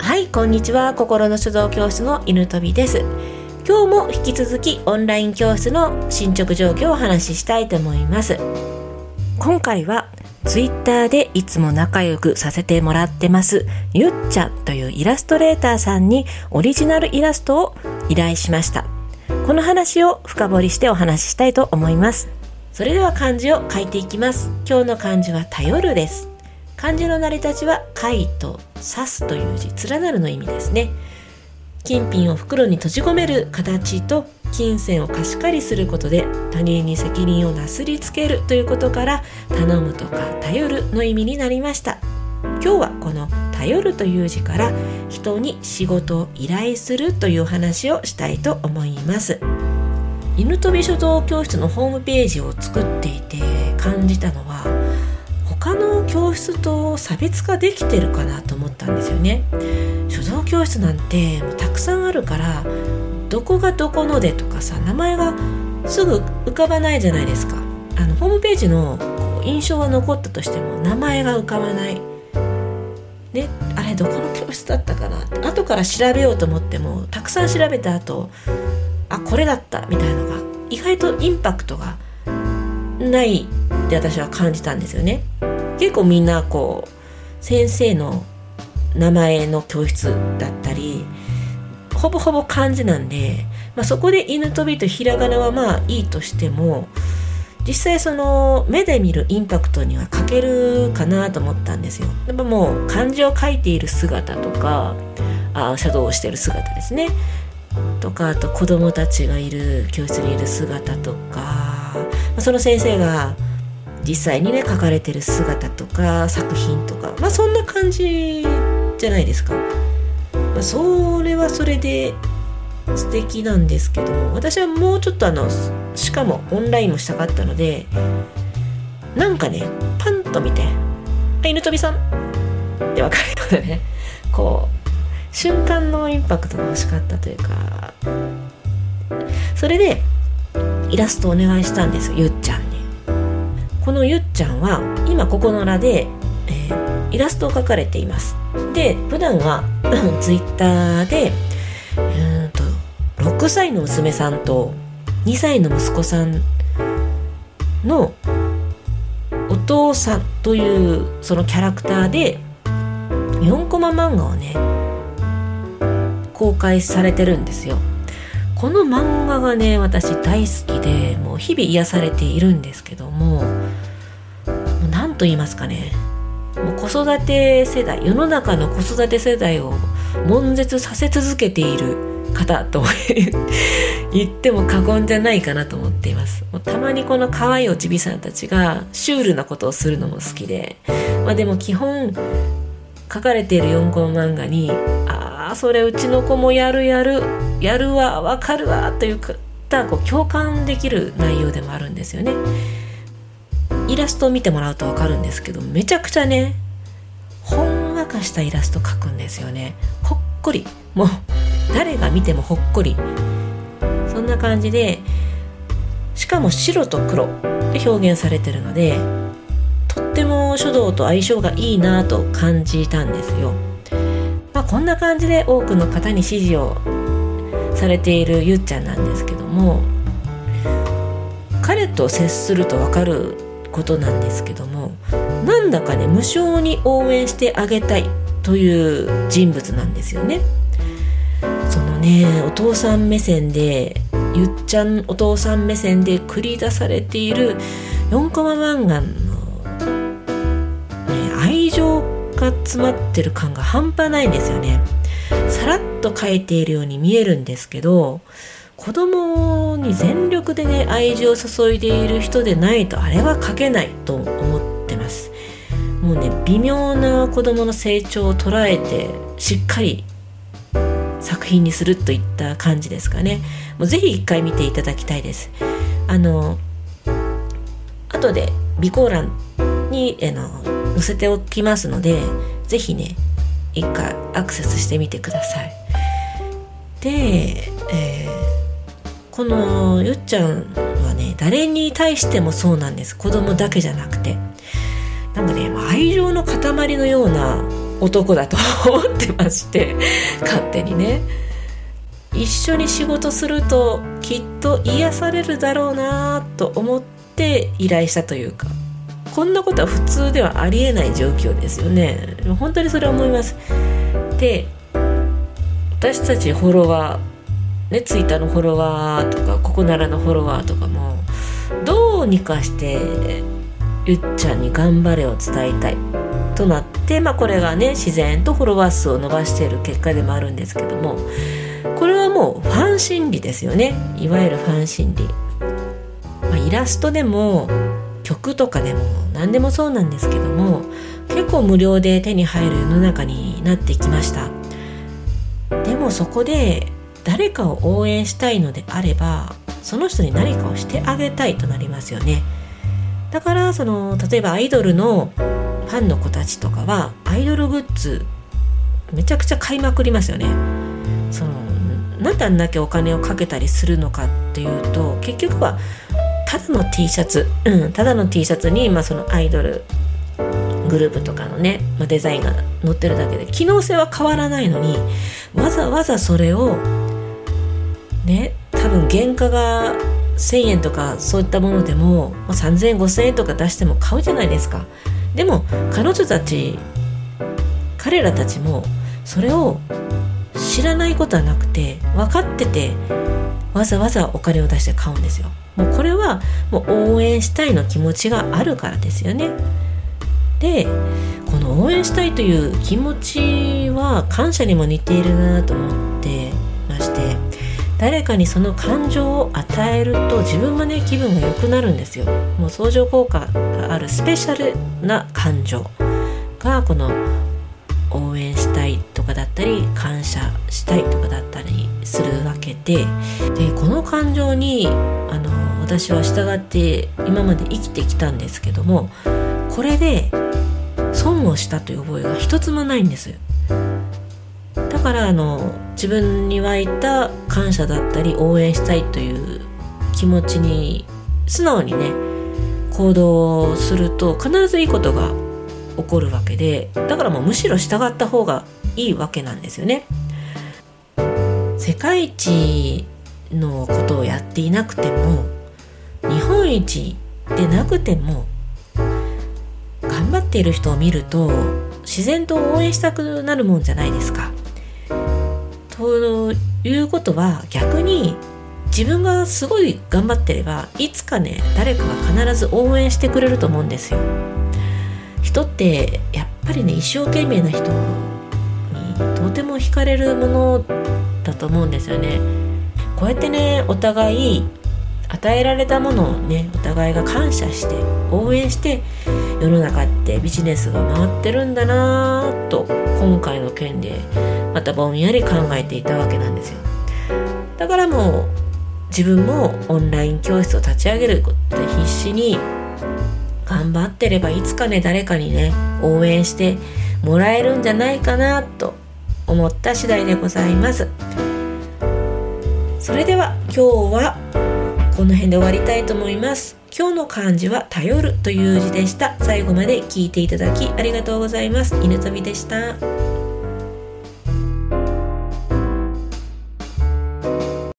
はいこんにちは。心の書道教室の犬飛です。今日も引き続きオンライン教室の進捗状況をお話ししたいと思います。今回はツイッターでいつも仲良くさせてもらってますゆっちゃんというイラストレーターさんにオリジナルイラストを依頼しました。この話を深掘りしてお話ししたいと思います。それでは漢字を書いていきます。今日の漢字は頼るです。漢字の成り立ちは貝と刺すという字連なるの意味ですね。金品を袋に閉じ込める形と金銭を貸し借りすることで他人に責任をなすりつけるということから頼むとか頼るの意味になりました。今日はこの頼るという字から人に仕事を依頼するという話をしたいと思います。犬飛び書道教室のホームページを作っていて感じたのは他の教室と差別化できてるかなと思ったんですよね。書道教室なんてもうたくさんあるからどこがどこのでとかさ名前がすぐ浮かばないじゃないですか。あのホームページの印象は残ったとしても名前が浮かばない。ねあれどこの教室だったかなって後から調べようと思ってもたくさん調べた後あこれだったみたいのが意外とインパクトがないって私は感じたんですよね結構みんなこう先生の名前の教室だったりほぼほぼ漢字なんで、まあ、そこで犬飛びとひらがなはまあいいとしても実際その目で見るインパクトには欠けるかなと思ったんですよ。やっぱもう漢字を書いている姿とかあ書道をしてる姿ですねとかあと子供たちがいる教室にいる姿とかその先生が実際にね書かれてる姿とか作品とかまあそんな感じじゃないですか。まあ、それはそれで素敵なんですけども私はもうちょっとあのしかもオンラインもしたかったのでなんかねパンと見て「あ犬飛さん」って分かるようなねこう瞬間のインパクトが欲しかったというかそれでイラストお願いしたんですゆっちゃんに。このゆっちゃんは今ここのらで、えー、イラストを描かれています。で普段はツイッターでうんと6歳の娘さんと2歳の息子さんのお父さんというそのキャラクターで4コマ漫画をね公開されてるんですよ。この漫画がね私大好きでもう日々癒されているんですけども何と言いますかね。もう子育て世代世の中の子育て世代を悶絶させ続けている方と言っても過言じゃないかなと思っています。たまにこの可愛いおちびさんたちがシュールなことをするのも好きで、まあ、でも基本書かれている4コマ漫画にああそれうちの子もやるやるやるわわかるわというかこう共感できる内容でもあるんですよね。イラストを見てもらうと分かるんですけどめちゃくちゃねほんわかしたイラスト描くんですよね。ほっこり。もう誰が見てもほっこり。そんな感じでしかも白と黒で表現されてるのでとっても書道と相性がいいなと感じたんですよ、こんな感じで多くの方に支持をされているゆっちゃんなんですけども彼と接すると分かることなんですけどもなんだかね無償に応援してあげたいという人物なんですよね。そのねお父さん目線でゆっちゃんお父さん目線で繰り出されている4コマ漫画の、ね、愛情が詰まってる感が半端ないんですよね。さらっと描いているように見えるんですけど子供に全力でね愛情を注いでいる人でないとあれは描けないと思ってます。もうね微妙な子供の成長を捉えてしっかり作品にするといった感じですかね。もうぜひ一回見ていただきたいです。あの後で備考欄にあの載せておきますのでぜひね一回アクセスしてみてください。で、えーこのゆっちゃんはね誰に対してもそうなんです。子供だけじゃなくて。なんかね愛情の塊のような男だと思ってまして勝手にね。一緒に仕事するときっと癒されるだろうなと思って依頼したというか。こんなことは普通ではありえない状況ですよね。本当にそれは思います。で私たちフォロワーねツイッターのフォロワーとかここならのフォロワーとかもどうにかしてゆっちゃんに頑張れを伝えたいとなって、まあ、これがね自然とフォロワー数を伸ばしている結果でもあるんですけどもこれはもうファン心理ですよね。いわゆるファン心理、まあ、イラストでも曲とかでも何でもそうなんですけども結構無料で手に入る世の中になってきました。でもそこで誰かを応援したいのであればその人に何かをしてあげたいとなりますよね。だからその例えばアイドルのファンの子たちとかはアイドルグッズめちゃくちゃ買いまくりますよね。そのなんであんだけお金をかけたりするのかっていうと結局はただの T シャツ、うん、ただの T シャツに、まあ、そのアイドルグループとかのね、まあ、デザインが載ってるだけで機能性は変わらないのにわざわざそれをね多分原価が1,000円とかそういったものでも、まあ、3,000円5,000円とか出しても買うじゃないですか。でも彼女たち彼らたちもそれを知らないことはなくて分かっててわざわざお金を出して買うんですよ。もうこれはもう応援したいの気持ちがあるからですよね。でこの応援したいという気持ちは感謝にも似ているなと思ってまして誰かにその感情を与えると自分もね気分が良くなるんですよ。もう相乗効果があるスペシャルな感情がこの応援したいとかだったり感謝したいとかだったりするわけででこの感情にあの私は従って今まで生きてきたんですけどもこれで損をしたという覚えが一つもないんですだからあの自分に湧いた感謝だったり応援したいという気持ちに素直にね行動すると必ずいいことが起こるわけでだからもうむしろ従った方がいいわけなんですよね。世界一のことをやっていなくても日本一でなくても頑張っている人を見ると自然と応援したくなるもんじゃないですか。ということは逆に自分がすごい頑張ってればいつかね誰かが必ず応援してくれると思うんですよ。人ってやっぱりね一生懸命な人にとても惹かれるものだと思うんですよね。こうやってねお互い与えられたものをねお互いが感謝して応援して世の中ってビジネスが回ってるんだなぁと今回の件でまたぼんやり考えていたわけなんですよ。だからもう自分もオンライン教室を立ち上げることで必死に頑張ってればいつかね誰かにね応援してもらえるんじゃないかなと思った次第でございます。それでは今日はこの辺で終わりたいと思います。今日の漢字は頼るという字でした。最後まで聞いていただきありがとうございます。犬飛びでした。